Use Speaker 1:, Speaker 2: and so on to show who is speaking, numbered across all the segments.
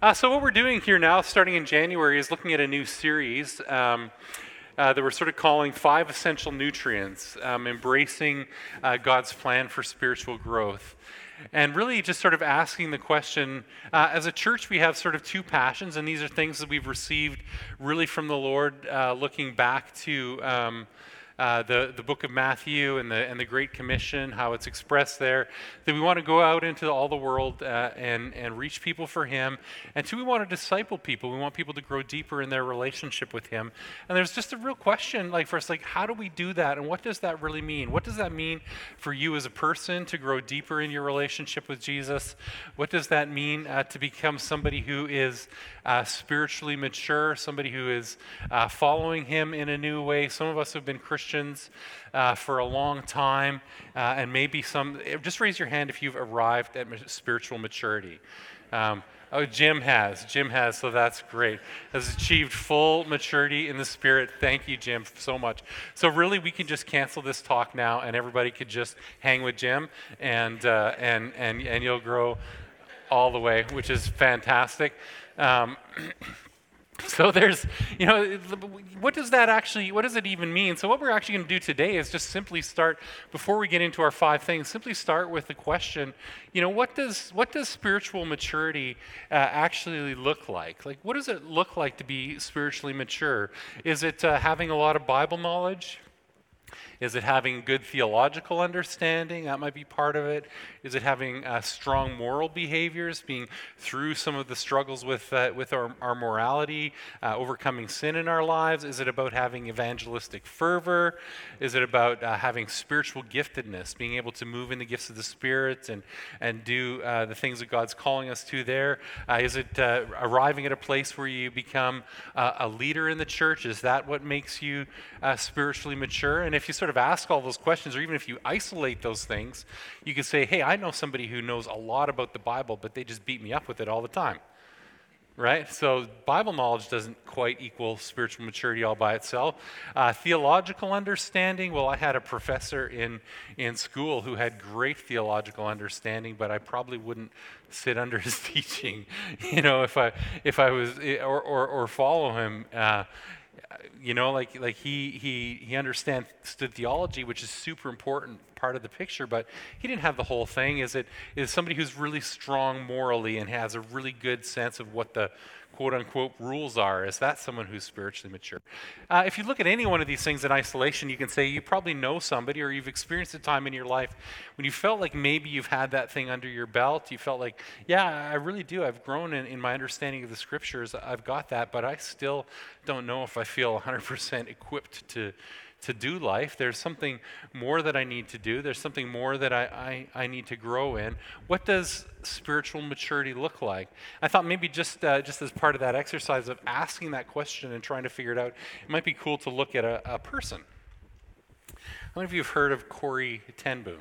Speaker 1: Uh, so, what we're doing here now, starting in January, is looking at a new series um, uh, that we're sort of calling Five Essential Nutrients, um, embracing uh, God's plan for spiritual growth. And really just sort of asking the question uh, as a church, we have sort of two passions, and these are things that we've received really from the Lord, uh, looking back to. Um, uh, the, the book of Matthew and the, and the Great Commission, how it's expressed there, that we want to go out into all the world uh, and, and reach people for Him. And two, we want to disciple people. We want people to grow deeper in their relationship with Him. And there's just a real question, like for us, like how do we do that, and what does that really mean? What does that mean for you as a person to grow deeper in your relationship with Jesus? What does that mean uh, to become somebody who is uh, spiritually mature, somebody who is uh, following Him in a new way? Some of us have been Christians Christians uh, for a long time, uh, and maybe some, just raise your hand if you've arrived at spiritual maturity. Um, oh, Jim has. Jim has, so that's great. Has achieved full maturity in the Spirit. Thank you, Jim, so much. So, really, we can just cancel this talk now, and everybody could just hang with Jim, and, uh, and, and, and you'll grow all the way, which is fantastic. Um, So there's, you know, what does that actually, what does it even mean? So what we're actually going to do today is just simply start, before we get into our five things, simply start with the question, you know, what does, what does spiritual maturity uh, actually look like? Like, what does it look like to be spiritually mature? Is it uh, having a lot of Bible knowledge? Is it having good theological understanding? That might be part of it. Is it having uh, strong moral behaviors, being through some of the struggles with, uh, with our, our morality, uh, overcoming sin in our lives? Is it about having evangelistic fervor? Is it about uh, having spiritual giftedness, being able to move in the gifts of the Spirit and, and do uh, the things that God's calling us to there? Uh, is it arriving at a place where you become a leader in the church? Is that what makes you spiritually mature? And if you sort sort of ask all those questions, or even if you isolate those things, you can say, hey, I know somebody who knows a lot about the Bible, but they just beat me up with it all the time. Right? So, Bible knowledge doesn't quite equal spiritual maturity all by itself. Uh, theological understanding, well, I had a professor in, in school who had great theological understanding, but I probably wouldn't sit under his teaching, you know, if I, if I was, or, or, or follow him. Uh, you know, like like he he he understands theology, which is super important part of the picture, but he didn't have the whole thing. Is it is somebody who's really strong morally and has a really good sense of what the quote unquote rules are? Is that someone who's spiritually mature? Uh, if you look at any one of these things in isolation, you can say you probably know somebody or you've experienced a time in your life when you felt like maybe you've had that thing under your belt. You felt like, yeah, I really do. I've grown in, in my understanding of the scriptures. I've got that, but I still don't know if I feel 100% equipped to to do life. There's something more that I need to do. There's something more that I, I, I need to grow in. What does spiritual maturity look like? I thought maybe just, uh, just as part of that exercise of asking that question and trying to figure it out, it might be cool to look at a, a person. How many of you have heard of Corrie ten Boom?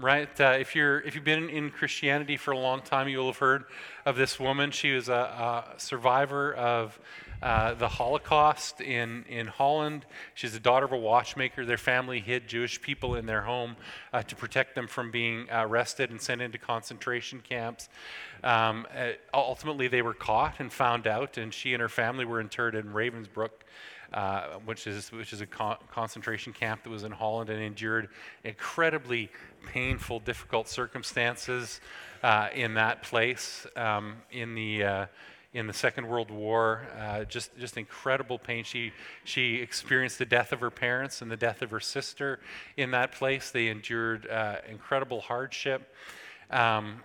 Speaker 1: right? Uh, if you're if you've been in Christianity for a long time, you'll have heard of this woman. She was a, a survivor of uh, the Holocaust in, in Holland. She's the daughter of a watchmaker. Their family hid Jewish people in their home uh, to protect them from being arrested and sent into concentration camps. Um, uh, ultimately, they were caught and found out, and she and her family were interred in Ravensbrück. Uh, which is which is a con- concentration camp that was in Holland and endured incredibly painful, difficult circumstances uh, in that place um, in the uh, in the Second World War. Uh, just, just incredible pain. She, she experienced the death of her parents and the death of her sister in that place. They endured uh, incredible hardship. Um,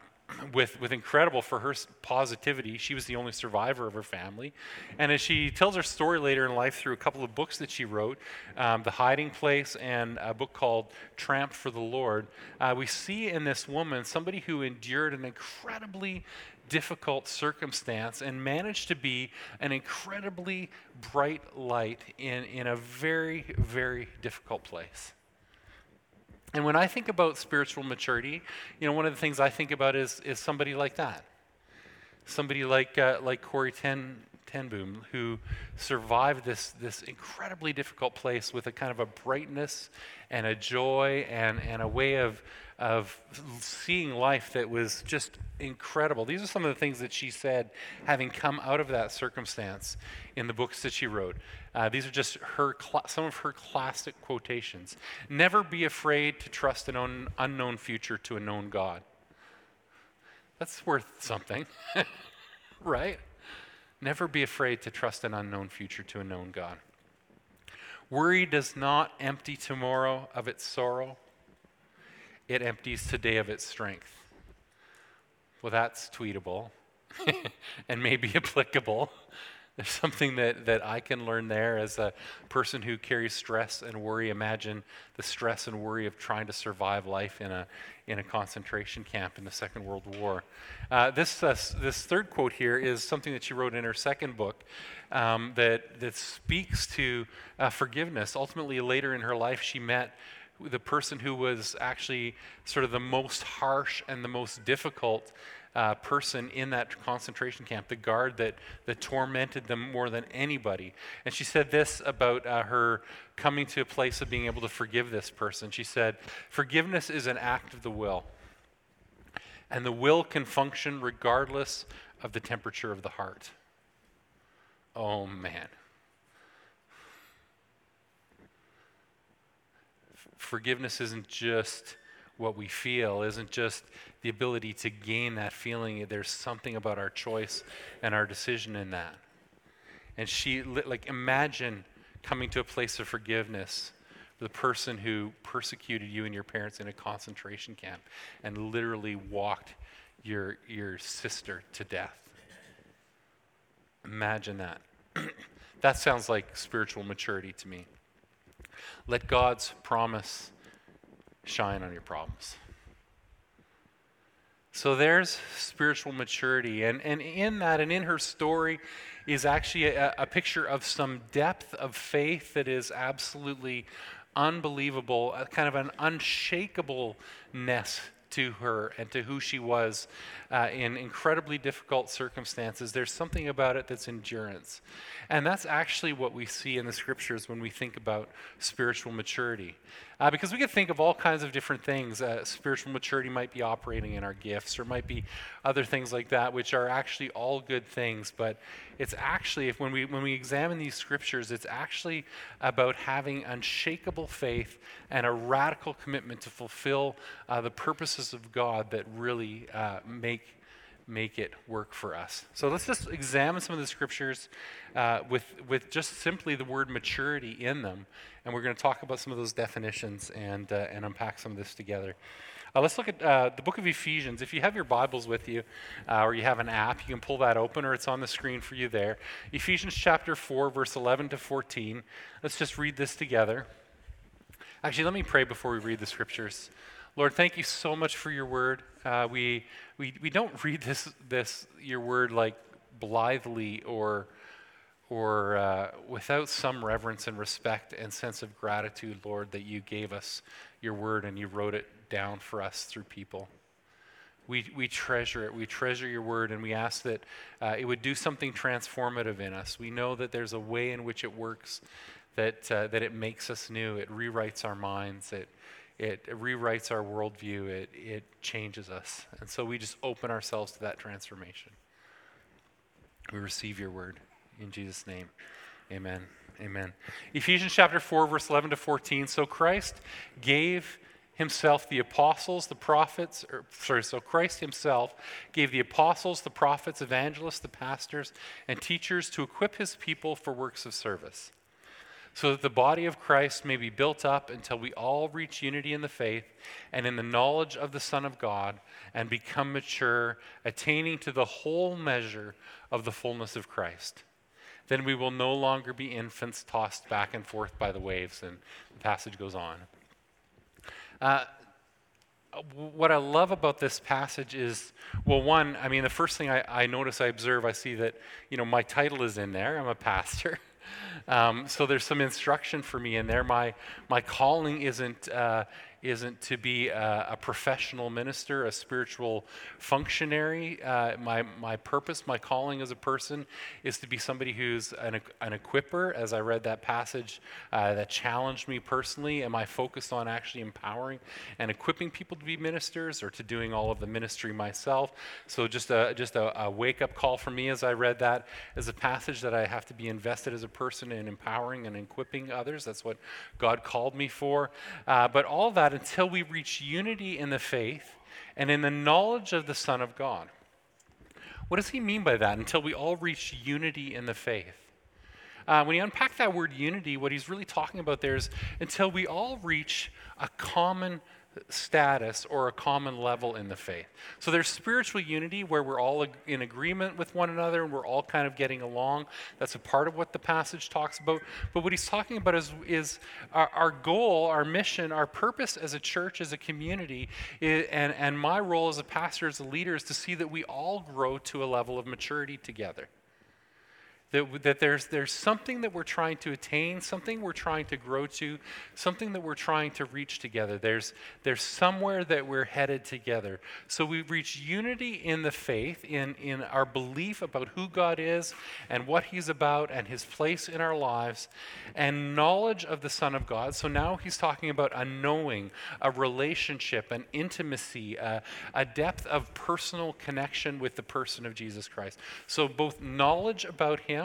Speaker 1: with, with incredible for her positivity. She was the only survivor of her family. And as she tells her story later in life through a couple of books that she wrote, um, The Hiding Place and a book called Tramp for the Lord, uh, we see in this woman somebody who endured an incredibly difficult circumstance and managed to be an incredibly bright light in, in a very, very difficult place. And when I think about spiritual maturity, you know, one of the things I think about is, is somebody like that. Somebody like, uh, like Corrie Ten, ten Boom, who survived this, this incredibly difficult place with a kind of a brightness and a joy and, and a way of, of seeing life that was just incredible. These are some of the things that she said, having come out of that circumstance in the books that she wrote. Uh, these are just her cl- some of her classic quotations. Never be afraid to trust an un- unknown future to a known God. That's worth something, right? Never be afraid to trust an unknown future to a known God. Worry does not empty tomorrow of its sorrow, it empties today of its strength. Well, that's tweetable and maybe applicable. There's something that, that I can learn there as a person who carries stress and worry. Imagine the stress and worry of trying to survive life in a, in a concentration camp in the Second World War. Uh, this, uh, this third quote here is something that she wrote in her second book um, that, that speaks to uh, forgiveness. Ultimately, later in her life, she met the person who was actually sort of the most harsh and the most difficult uh, person in that concentration camp, the guard that, that tormented them more than anybody. And she said this about uh, her coming to a place of being able to forgive this person. She said, Forgiveness is an act of the will, and the will can function regardless of the temperature of the heart. Oh, man. Forgiveness isn't just what we feel, isn't just the ability to gain that feeling. There's something about our choice and our decision in that. And she, like, imagine coming to a place of forgiveness the person who persecuted you and your parents in a concentration camp and literally walked your, your sister to death. Imagine that. that sounds like spiritual maturity to me. Let God's promise shine on your problems. So there's spiritual maturity. And, and in that, and in her story, is actually a, a picture of some depth of faith that is absolutely unbelievable, a kind of an unshakableness to her and to who she was uh, in incredibly difficult circumstances. There's something about it that's endurance. And that's actually what we see in the scriptures when we think about spiritual maturity. Uh, because we could think of all kinds of different things. Uh, spiritual maturity might be operating in our gifts, or might be other things like that, which are actually all good things. But it's actually, if when we when we examine these scriptures, it's actually about having unshakable faith and a radical commitment to fulfill uh, the purposes of God that really uh, make make it work for us. So let's just examine some of the scriptures uh, with, with just simply the word maturity in them. And we're going to talk about some of those definitions and, uh, and unpack some of this together. Uh, let's look at uh, the book of Ephesians. If you have your Bibles with you uh, or you have an app, you can pull that open or it's on the screen for you there. Ephesians chapter 4, verse 11 to 14. Let's just read this together. Actually, let me pray before we read the scriptures. Lord, thank you so much for your word. Uh, we, we, we don't read this, this, your word like blithely or, or uh, without some reverence and respect and sense of gratitude, Lord, that you gave us your word and you wrote it down for us through people. We, we treasure it. We treasure your word, and we ask that uh, it would do something transformative in us. We know that there's a way in which it works, that, uh, that it makes us new, it rewrites our minds, it, it rewrites our worldview, it, it changes us. And so we just open ourselves to that transformation. We receive your word. In Jesus' name, amen. Amen. Ephesians chapter 4, verse 11 to 14. So Christ gave himself the apostles, the prophets, or, sorry, so Christ himself gave the apostles, the prophets, evangelists, the pastors, and teachers to equip his people for works of service so that the body of Christ may be built up until we all reach unity in the faith and in the knowledge of the Son of God and become mature, attaining to the whole measure of the fullness of Christ. Then we will no longer be infants tossed back and forth by the waves. And the passage goes on. Uh, what I love about this passage is, well, one, I mean, the first thing I, I notice, I observe, I see that, you know, my title is in there. I'm a pastor. Um, so there's some instruction for me in there. My, my calling isn't, uh, isn't to be a, a professional minister, a spiritual functionary. Uh, my, my purpose, my calling as a person is to be somebody who's an, an equiper. As I read that passage uh, that challenged me personally, am I focused on actually empowering and equipping people to be ministers or to doing all of the ministry myself? So just a, just a, a wake up call for me as I read that is a passage that I have to be invested as a person in empowering and equipping others. That's what God called me for. Uh, but all that until we reach unity in the faith and in the knowledge of the Son of God. What does he mean by that? Until we all reach unity in the faith. Uh, when you unpack that word unity, what he's really talking about there is until we all reach a common status or a common level in the faith. So there's spiritual unity where we're all in agreement with one another and we're all kind of getting along. That's a part of what the passage talks about. But what he's talking about is, is our, our goal, our mission, our purpose as a church, as a community, is, and, and my role as a pastor, as a leader, is to see that we all grow to a level of maturity together. That, that there's, there's something that we're trying to attain, something we're trying to grow to, something that we're trying to reach together. There's, there's somewhere that we're headed together. So we reach unity in the faith, in, in our belief about who God is and what He's about and His place in our lives, and knowledge of the Son of God. So now He's talking about a knowing, a relationship, an intimacy, a, a depth of personal connection with the person of Jesus Christ. So both knowledge about Him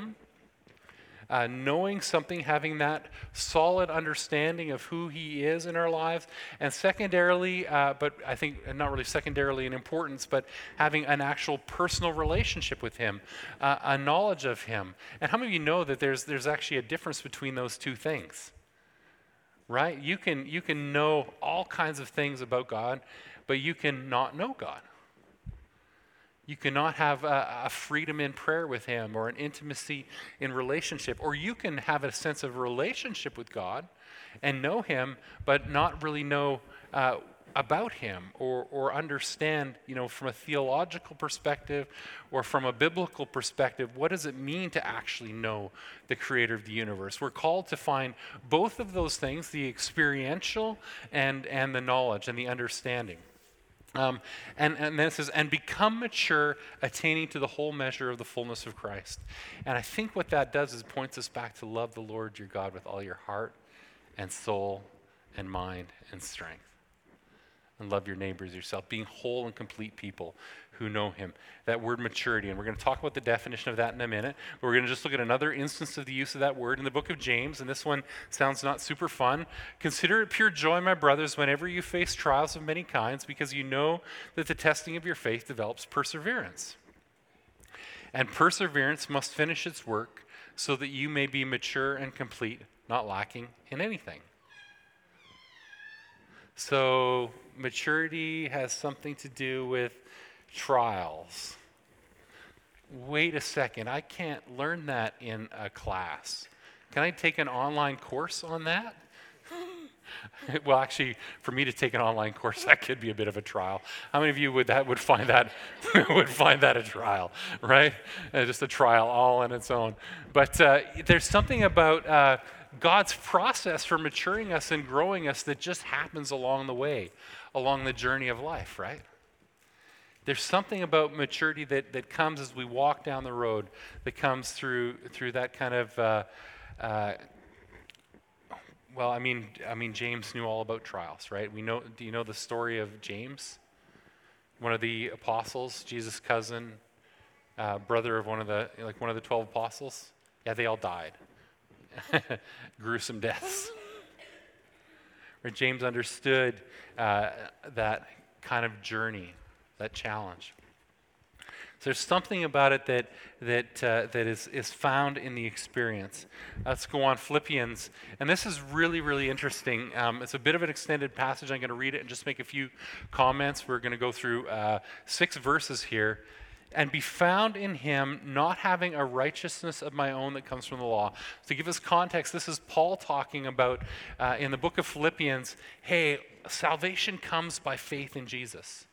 Speaker 1: uh, knowing something, having that solid understanding of who He is in our lives, and secondarily, uh, but I think not really secondarily in importance, but having an actual personal relationship with Him, uh, a knowledge of Him. And how many of you know that there's there's actually a difference between those two things? Right? You can you can know all kinds of things about God, but you can not know God. You cannot have a, a, freedom in prayer with Him or an intimacy in relationship. Or you can have a sense of relationship with God and know Him, but not really know uh, about Him or, or understand, you know, from a theological perspective or from a biblical perspective, what does it mean to actually know the Creator of the universe? We're called to find both of those things the experiential and, and the knowledge and the understanding. Um, and, and then it says, and become mature, attaining to the whole measure of the fullness of Christ. And I think what that does is points us back to love the Lord your God with all your heart and soul and mind and strength. And love your neighbors yourself, being whole and complete people who know him. That word maturity, and we're going to talk about the definition of that in a minute. But we're going to just look at another instance of the use of that word in the book of James, and this one sounds not super fun. Consider it pure joy, my brothers, whenever you face trials of many kinds, because you know that the testing of your faith develops perseverance. And perseverance must finish its work so that you may be mature and complete, not lacking in anything. So, maturity has something to do with trials. Wait a second, I can't learn that in a class. Can I take an online course on that? well, actually, for me to take an online course, that could be a bit of a trial. How many of you would that would find that would find that a trial, right? Uh, just a trial all on its own. But uh, there's something about uh, God's process for maturing us and growing us that just happens along the way, along the journey of life, right? There's something about maturity that, that comes as we walk down the road that comes through through that kind of uh, uh, well, I mean, I mean, James knew all about trials, right? We know. Do you know the story of James, one of the apostles, Jesus' cousin, uh, brother of one of the like one of the twelve apostles? Yeah, they all died, gruesome deaths. Where James understood uh, that kind of journey that challenge. So there's something about it that, that, uh, that is, is found in the experience. Let's go on, Philippians. And this is really, really interesting. Um, it's a bit of an extended passage. I'm going to read it and just make a few comments. We're going to go through uh, six verses here. And be found in him, not having a righteousness of my own that comes from the law. To give us context, this is Paul talking about uh, in the book of Philippians hey, salvation comes by faith in Jesus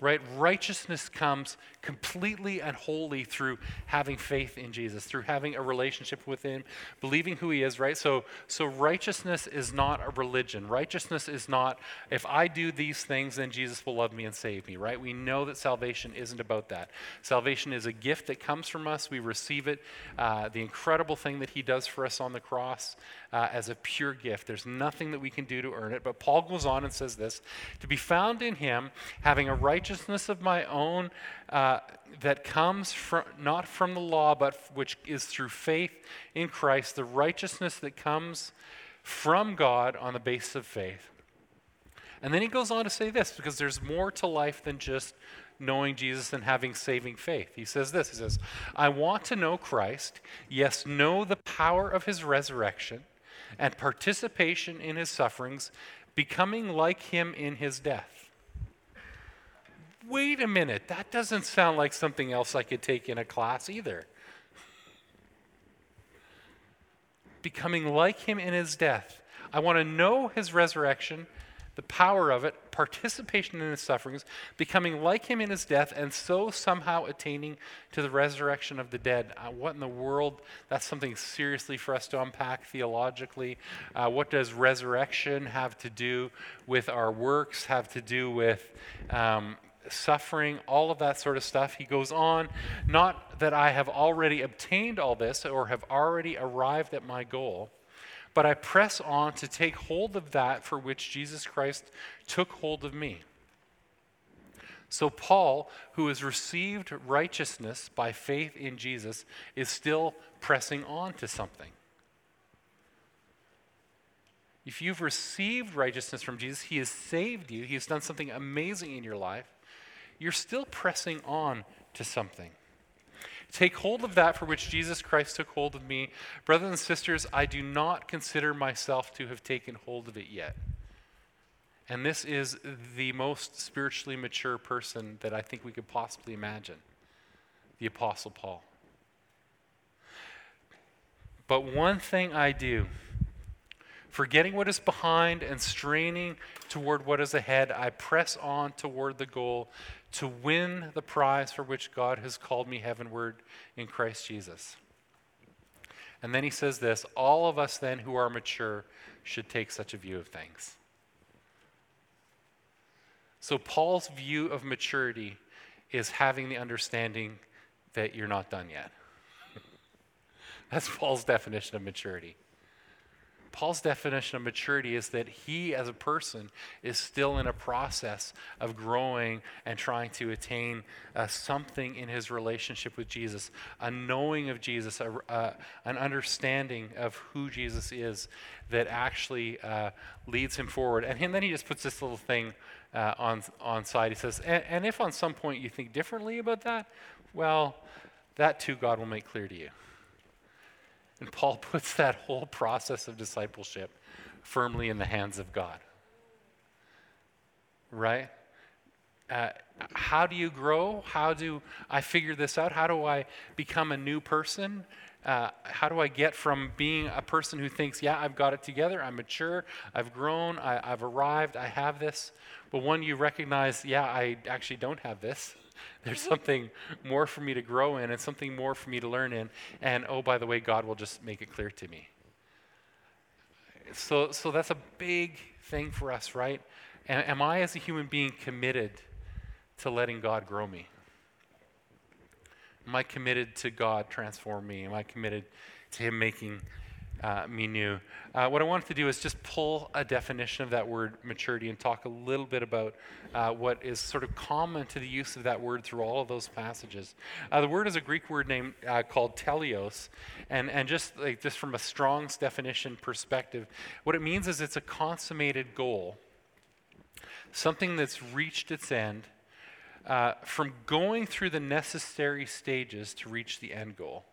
Speaker 1: right? Righteousness comes completely and wholly through having faith in Jesus, through having a relationship with Him, believing who He is, right? So, so righteousness is not a religion. Righteousness is not, if I do these things, then Jesus will love me and save me, right? We know that salvation isn't about that. Salvation is a gift that comes from us. We receive it, uh, the incredible thing that He does for us on the cross uh, as a pure gift. There's nothing that we can do to earn it. But Paul goes on and says this to be found in Him, having a righteousness of my own uh, that comes from, not from the law, but which is through faith in Christ, the righteousness that comes from God on the basis of faith. And then he goes on to say this because there's more to life than just knowing Jesus and having saving faith. He says this He says, I want to know Christ, yes, know the power of his resurrection and participation in his sufferings, becoming like him in his death. Wait a minute, that doesn't sound like something else I could take in a class either. Becoming like him in his death. I want to know his resurrection the power of it, participation in his sufferings, becoming like him in his death, and so somehow attaining to the resurrection of the dead. Uh, what in the world? That's something seriously for us to unpack theologically. Uh, what does resurrection have to do with our works, have to do with um, suffering, all of that sort of stuff. He goes on, not that I have already obtained all this or have already arrived at my goal but I press on to take hold of that for which Jesus Christ took hold of me. So, Paul, who has received righteousness by faith in Jesus, is still pressing on to something. If you've received righteousness from Jesus, He has saved you, He has done something amazing in your life, you're still pressing on to something. Take hold of that for which Jesus Christ took hold of me. Brothers and sisters, I do not consider myself to have taken hold of it yet. And this is the most spiritually mature person that I think we could possibly imagine the Apostle Paul. But one thing I do, forgetting what is behind and straining toward what is ahead, I press on toward the goal to win the prize for which God has called me heavenward in Christ Jesus. And then he says this all of us then who are mature should take such a view of things. So, Paul's view of maturity is having the understanding that you're not done yet. That's Paul's definition of maturity. Paul's definition of maturity is that he, as a person, is still in a process of growing and trying to attain uh, something in his relationship with Jesus, a knowing of Jesus, a, uh, an understanding of who Jesus is that actually uh, leads him forward. And then he just puts this little thing uh, on, on side. He says, and, and if on some point you think differently about that, well, that too God will make clear to you. And Paul puts that whole process of discipleship firmly in the hands of God. Right? Uh, how do you grow? How do I figure this out? How do I become a new person? Uh, how do I get from being a person who thinks, yeah, I've got it together, I'm mature, I've grown, I, have arrived, I have this, but when you recognize, yeah, I actually don't have this, there's something more for me to grow in and something more for me to learn in. And oh, by the way, God will just make it clear to me. So, so that's a big thing for us, right? Am I, as a human being, committed to letting God grow me? Am I committed to God transform me? Am I committed to Him making uh, me. Uh, what I wanted to do is just pull a definition of that word maturity and talk a little bit about uh, what is sort of common to the use of that word through all of those passages. Uh, the word is a Greek word name uh, called teleos, and, and just like just from a Strong's definition perspective, what it means is it's a consummated goal, something that's reached its end. From going through the necessary stages to reach the end goal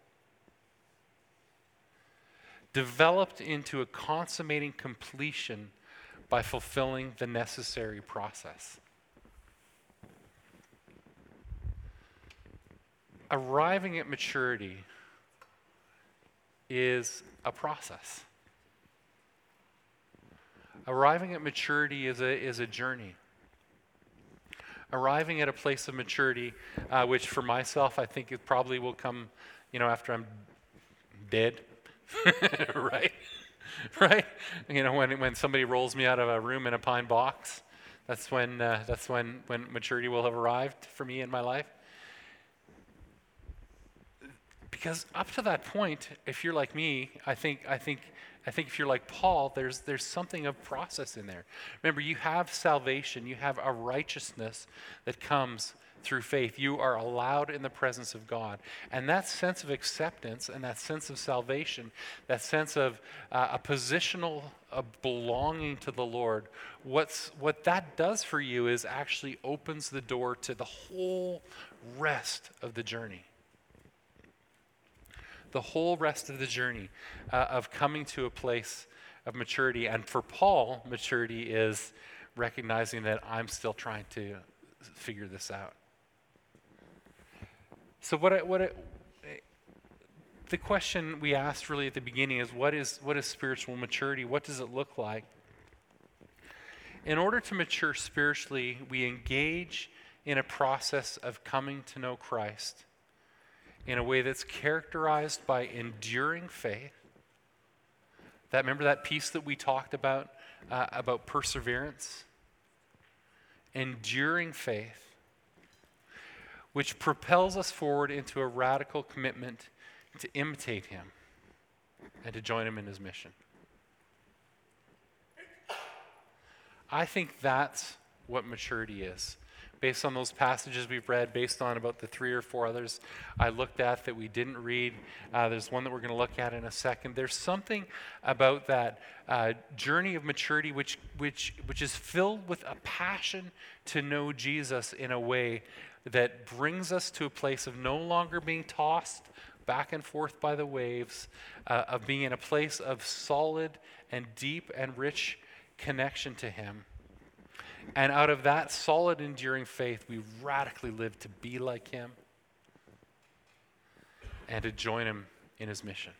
Speaker 1: developed into a consummating completion by fulfilling the necessary process. Arriving at maturity is a process. Arriving at maturity is a, is a journey. arriving at a place of maturity, uh, which for myself, I think it probably will come, you know, after I'm dead, right? right? You know, when, when somebody rolls me out of a room in a pine box, that's when, uh, that's when, when maturity will have arrived for me in my life. Because up to that point, if you're like me, I think, I think, I think if you're like Paul, there's, there's something of process in there. Remember, you have salvation, you have a righteousness that comes through faith. You are allowed in the presence of God. And that sense of acceptance and that sense of salvation, that sense of uh, a positional of belonging to the Lord, what's, what that does for you is actually opens the door to the whole rest of the journey. The whole rest of the journey uh, of coming to a place of maturity. And for Paul, maturity is recognizing that I'm still trying to figure this out. So what I, what I, the question we asked really at the beginning is what is what is spiritual maturity? What does it look like? In order to mature spiritually, we engage in a process of coming to know Christ in a way that's characterized by enduring faith. That remember that piece that we talked about uh, about perseverance, enduring faith which propels us forward into a radical commitment to imitate him and to join him in his mission. I think that's what maturity is. Based on those passages we've read, based on about the three or four others I looked at that we didn't read, uh, there's one that we're going to look at in a second. There's something about that uh, journey of maturity which, which, which is filled with a passion to know Jesus in a way that brings us to a place of no longer being tossed back and forth by the waves, uh, of being in a place of solid and deep and rich connection to Him. And out of that solid, enduring faith, we radically live to be like Him and to join Him in His mission.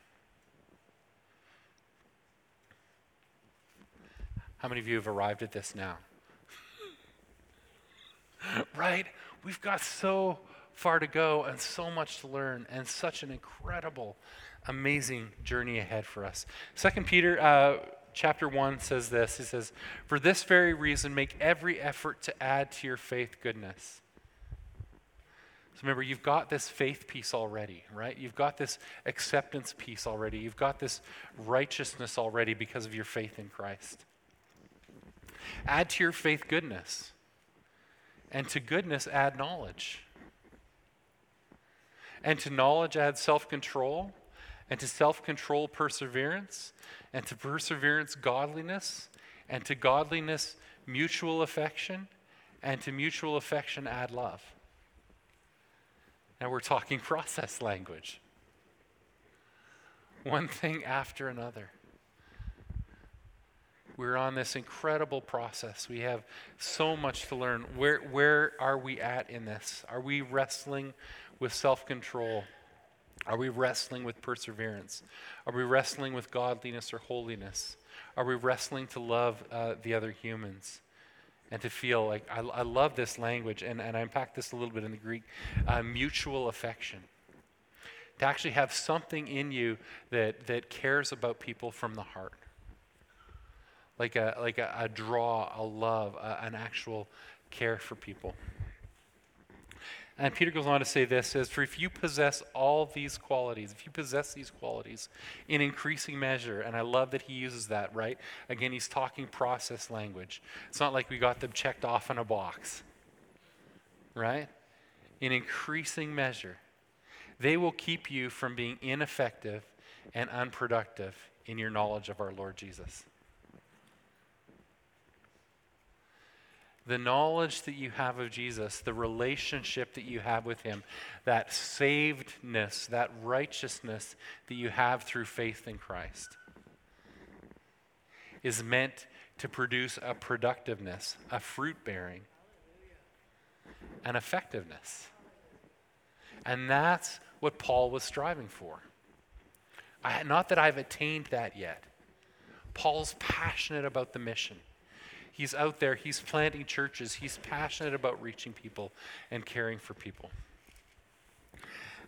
Speaker 1: How many of you have arrived at this now? right? We've got so far to go and so much to learn and such an incredible, amazing journey ahead for us. Second Peter uh, chapter 1 says this. He says, For this very reason, make every effort to add to your faith goodness. So remember, you've got this faith piece already, right? You've got this acceptance piece already. You've got this righteousness already because of your faith in Christ. Add to your faith goodness. And to goodness, add knowledge. And to knowledge, add self control. And to self control, perseverance. And to perseverance, godliness. And to godliness, mutual affection. And to mutual affection, add love. Now we're talking process language. One thing after another. We're on this incredible process. We have so much to learn. Where, where are we at in this? Are we wrestling with self control? Are we wrestling with perseverance? Are we wrestling with godliness or holiness? Are we wrestling to love uh, the other humans? And to feel like, I, I, love this language, and, and I unpacked this a little bit in the Greek uh, mutual affection. To actually have something in you that, that cares about people from the heart like a, like a, a draw, a love, a, an actual care for people. And Peter goes on to say this says, For if you possess all these qualities, if you possess these qualities in increasing measure, and I love that he uses that, right? Again, he's talking process language. It's not like we got them checked off in a box, right? In increasing measure, they will keep you from being ineffective and unproductive in your knowledge of our Lord Jesus. The knowledge that you have of Jesus, the relationship that you have with Him, that savedness, that righteousness that you have through faith in Christ, is meant to produce a productiveness, a fruit bearing, an effectiveness. And that's what Paul was striving for. I, not that I've attained that yet. Paul's passionate about the mission. He's out there, he's planting churches, he's passionate about reaching people and caring for people.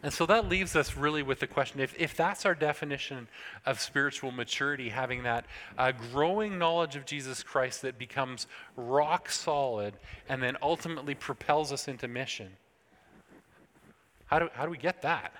Speaker 1: And so that leaves us really with the question if, if that's our definition of spiritual maturity, having that uh, growing knowledge of Jesus Christ that becomes rock solid and then ultimately propels us into mission, how do, how do we get that?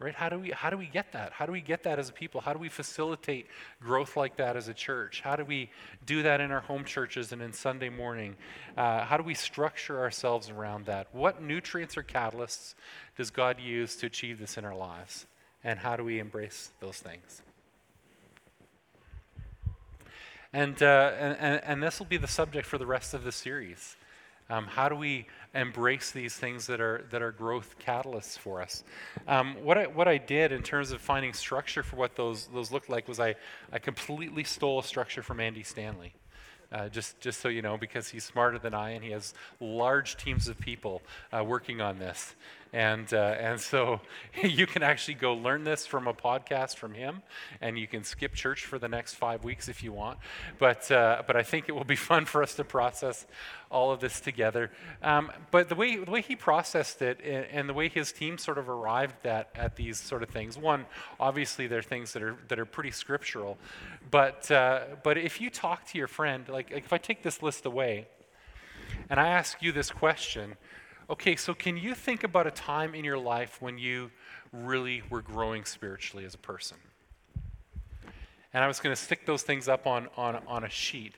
Speaker 1: Right? How do we how do we get that? How do we get that as a people? How do we facilitate growth like that as a church? How do we do that in our home churches and in sunday morning? Uh, how do we structure ourselves around that? What nutrients or catalysts does god use to achieve this in our lives? And how do we embrace those things? And, uh, and, and this will be the subject for the rest of the series um, how do we embrace these things that are that are growth catalysts for us? Um, what I what I did in terms of finding structure for what those those looked like was I I completely stole a structure from Andy Stanley. Uh, just, just so you know, because he's smarter than I and he has large teams of people uh, working on this. And, uh, and so you can actually go learn this from a podcast from him, and you can skip church for the next five weeks if you want. But, uh, but I think it will be fun for us to process all of this together. Um, but the way, the way he processed it and, the way his team sort of arrived at, at these sort of things, one, obviously there are things that are, that are pretty scriptural. But, uh, but if you talk to your friend, like, like if I take this list away, and I ask you this question, Okay, so can you think about a time in your life when you really were growing spiritually as a person? And I was going to stick those things up on, on, on a sheet.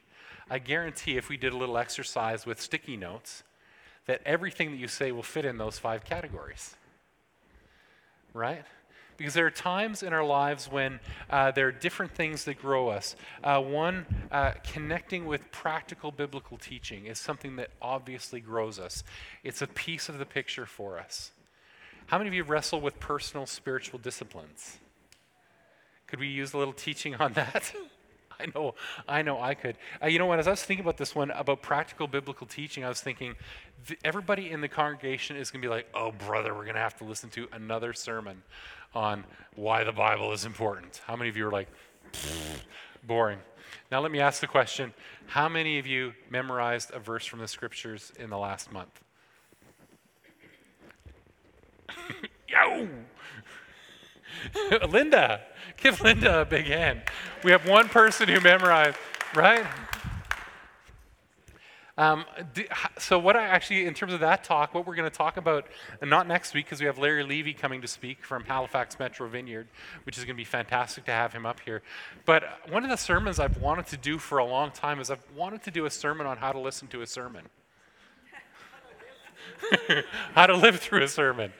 Speaker 1: I guarantee if we did a little exercise with sticky notes, that everything that you say will fit in those five categories. Right? Because there are times in our lives when uh, there are different things that grow us. Uh, one, uh, connecting with practical biblical teaching is something that obviously grows us, it's a piece of the picture for us. How many of you wrestle with personal spiritual disciplines? Could we use a little teaching on that? I know, I know I could. Uh, you know what, as I was thinking about this one, about practical biblical teaching, I was thinking th- everybody in the congregation is going to be like, oh, brother, we're going to have to listen to another sermon on why the Bible is important. How many of you are like, boring? Now, let me ask the question How many of you memorized a verse from the scriptures in the last month? Yo! Linda, give Linda a big hand. We have one person who memorized, right? Um, so, what I actually, in terms of that talk, what we're going to talk about, and not next week because we have Larry Levy coming to speak from Halifax Metro Vineyard, which is going to be fantastic to have him up here. But one of the sermons I've wanted to do for a long time is I've wanted to do a sermon on how to listen to a sermon, how to live through a sermon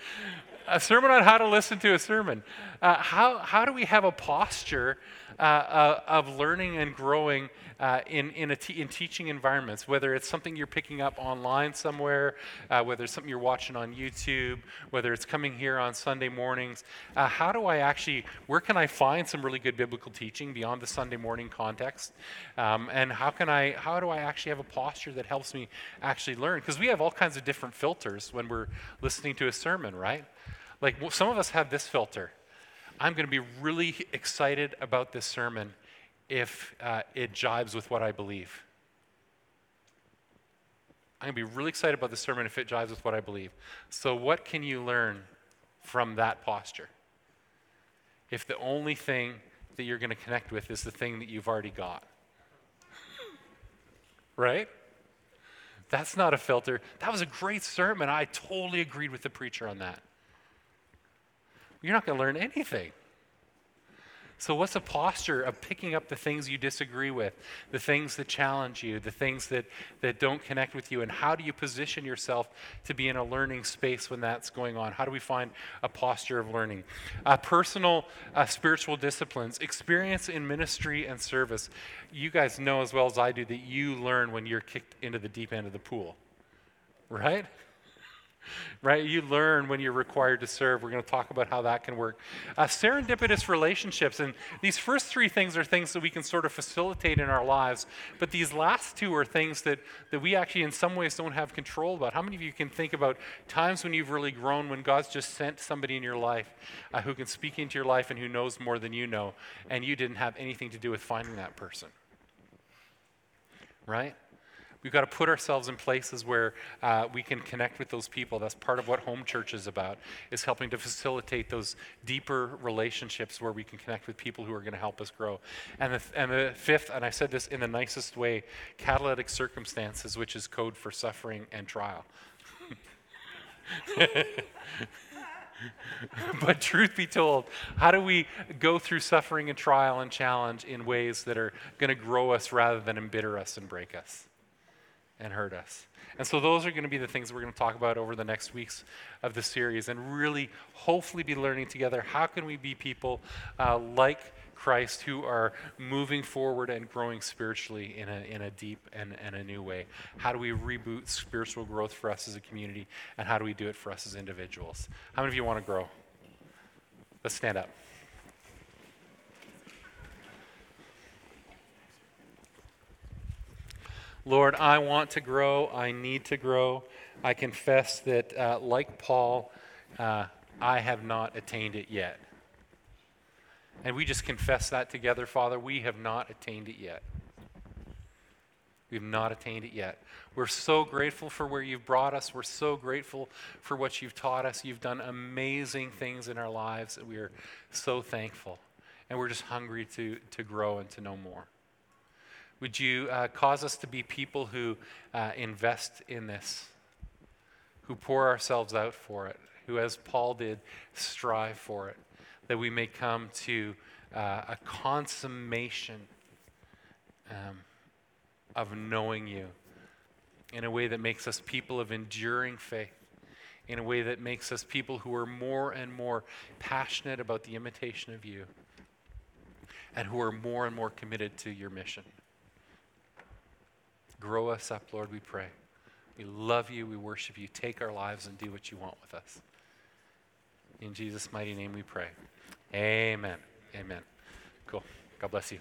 Speaker 1: a sermon on how to listen to a sermon. Uh, how, how do we have a posture uh, uh, of learning and growing uh, in, in, in teaching environments, whether it's something you're picking up online somewhere, uh, whether it's something you're watching on YouTube, whether it's coming here on Sunday mornings. How do I actually, where can I find some really good biblical teaching beyond the Sunday morning context? Um, and how can I, how do I actually have a posture that helps me actually learn? Because we have all kinds of different filters when we're listening to a sermon, right? Like some of us have this filter. I'm going to be really excited about this sermon if uh, it jibes with what I believe. I'm going to be really excited about the sermon if it jives with what I believe. So, what can you learn from that posture? If the only thing that you're going to connect with is the thing that you've already got. right? That's not a filter. That was a great sermon. I totally agreed with the preacher on that. You're not going to learn anything. So, what's a posture of picking up the things you disagree with, the things that challenge you, the things that, that don't connect with you, and how do you position yourself to be in a learning space when that's going on? How do we find a posture of learning? Uh, personal uh, spiritual disciplines, experience in ministry and service. You guys know as well as I do that you learn when you're kicked into the deep end of the pool, right? Right? You learn when you're required to serve. We're going to talk about how that can work. Uh, serendipitous relationships. And these first three things are things that we can sort of facilitate in our lives. But these last two are things that, that we actually, in some ways, don't have control about. How many of you can think about times when you've really grown, when God's just sent somebody in your life uh, who can speak into your life and who knows more than you know, and you didn't have anything to do with finding that person? Right? We've got to put ourselves in places where uh, we can connect with those people. That's part of what home church is about, is helping to facilitate those deeper relationships where we can connect with people who are going to help us grow. And the, and the fifth, and I said this in the nicest way, catalytic circumstances, which is code for suffering and trial. but truth be told, how do we go through suffering and trial and challenge in ways that are going to grow us rather than embitter us and break us? And hurt us. And so, those are going to be the things we're going to talk about over the next weeks of the series and really, hopefully, be learning together how can we be people uh, like Christ who are moving forward and growing spiritually in a, in a deep and, and a new way? How do we reboot spiritual growth for us as a community? And how do we do it for us as individuals? How many of you want to grow? Let's stand up. Lord, I want to grow. I need to grow. I confess that, uh, like Paul, uh, I have not attained it yet. And we just confess that together, Father. We have not attained it yet. We've not attained it yet. We're so grateful for where you've brought us. We're so grateful for what you've taught us. You've done amazing things in our lives, and we are so thankful. And we're just hungry to, to grow and to know more. Would you uh, cause us to be people who uh, invest in this, who pour ourselves out for it, who, as Paul did, strive for it, that we may come to uh, a consummation um, of knowing you in a way that makes us people of enduring faith, in a way that makes us people who are more and more passionate about the imitation of you, and who are more and more committed to your mission. Grow us up, Lord, we pray. We love you. We worship you. Take our lives and do what you want with us. In Jesus' mighty name we pray. Amen. Amen. Cool. God bless you.